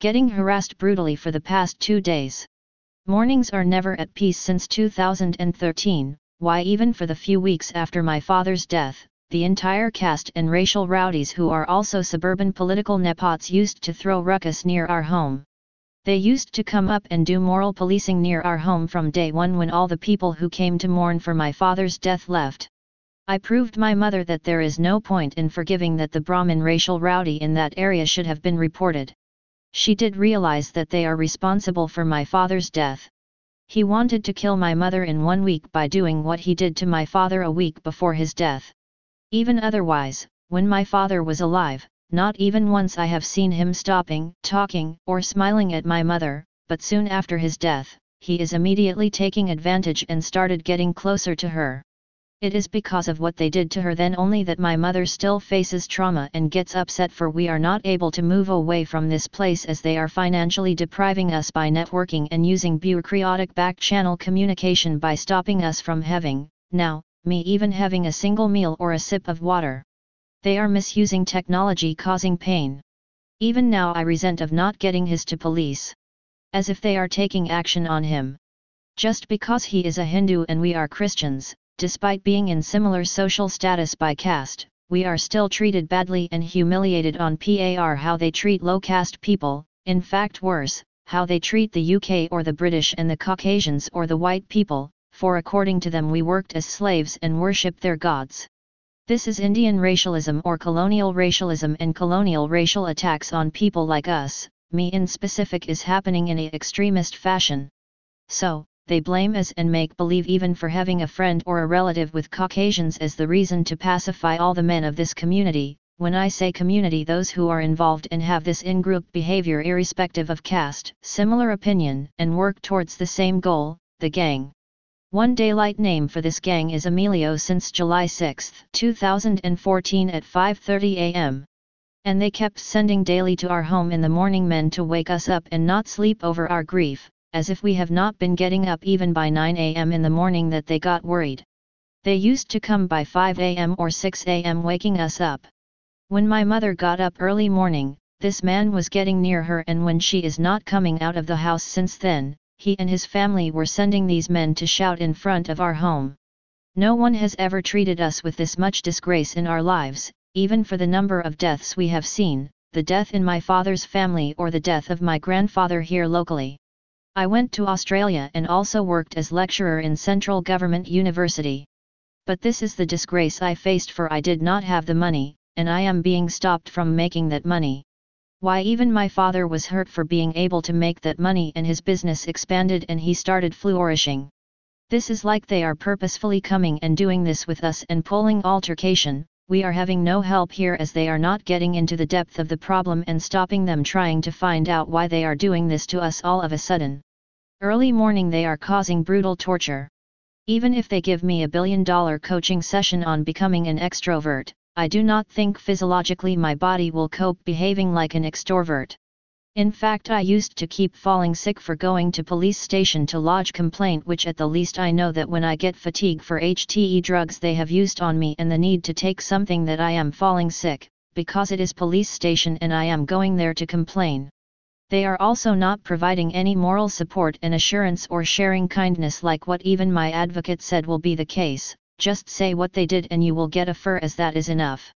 Getting harassed brutally for the past two days. Mornings are never at peace since 2013, why even for the few weeks after my father's death, the entire caste and racial rowdies who are also suburban political nepots used to throw ruckus near our home. They used to come up and do moral policing near our home from day one when all the people who came to mourn for my father's death left. I proved my mother that there is no point in forgiving that the Brahmin racial rowdy in that area should have been reported. She did realize that they are responsible for my father's death. He wanted to kill my mother in one week by doing what he did to my father a week before his death. Even otherwise, when my father was alive, not even once I have seen him stopping, talking, or smiling at my mother, but soon after his death, he is immediately taking advantage and started getting closer to her. It is because of what they did to her then only that my mother still faces trauma and gets upset for we are not able to move away from this place as they are financially depriving us by networking and using bureaucratic back-channel communication by stopping us from having, now, me even having a single meal or a sip of water. They are misusing technology causing pain. Even now I resent of not getting his to police. As if they are taking action on him. Just because he is a Hindu and we are Christians, despite being in similar social status by caste, we are still treated badly and humiliated on PAR how they treat low caste people, in fact worse, how they treat the UK or the British and the Caucasians or the white people, for according to them we worked as slaves and worshipped their gods. This is Indian racialism or colonial racialism and colonial racial attacks on people like us, me in specific is happening in a extremist fashion. So, they blame us and make believe even for having a friend or a relative with Caucasians as the reason to pacify all the men of this community, when I say community those who are involved and have this in-group behavior irrespective of caste, similar opinion, and work towards the same goal, the gang. One daylight name for this gang is Emilio since July 6, 2014 at 5.30 am. And they kept sending daily to our home in the morning men to wake us up and not sleep over our grief, as if we have not been getting up even by 9 am in the morning that they got worried. They used to come by 5 am or 6 am waking us up. When my mother got up early morning, this man was getting near her and when she is not coming out of the house since then, he and his family were sending these men to shout in front of our home. No one has ever treated us with this much disgrace in our lives, even for the number of deaths we have seen, the death in my father's family or the death of my grandfather here locally. I went to Australia and also worked as lecturer in Central Government University. But this is the disgrace I faced for I did not have the money, and I am being stopped from making that money. Why even my father was hurt for being able to make that money and his business expanded and he started flourishing. This is like they are purposefully coming and doing this with us and pulling altercation, we are having no help here as they are not getting into the depth of the problem and stopping them trying to find out why they are doing this to us all of a sudden. Early morning they are causing brutal torture. Even if they give me a billion dollar coaching session on becoming an extrovert, I do not think physiologically my body will cope behaving like an extrovert. In fact I used to keep falling sick for going to police station to lodge complaint which at the least I know that when I get fatigue for HTE drugs they have used on me and the need to take something that I am falling sick, because it is police station and I am going there to complain. They are also not providing any moral support and assurance or sharing kindness like what even my advocate said will be the case, just say what they did and you will get a FIR as that is enough.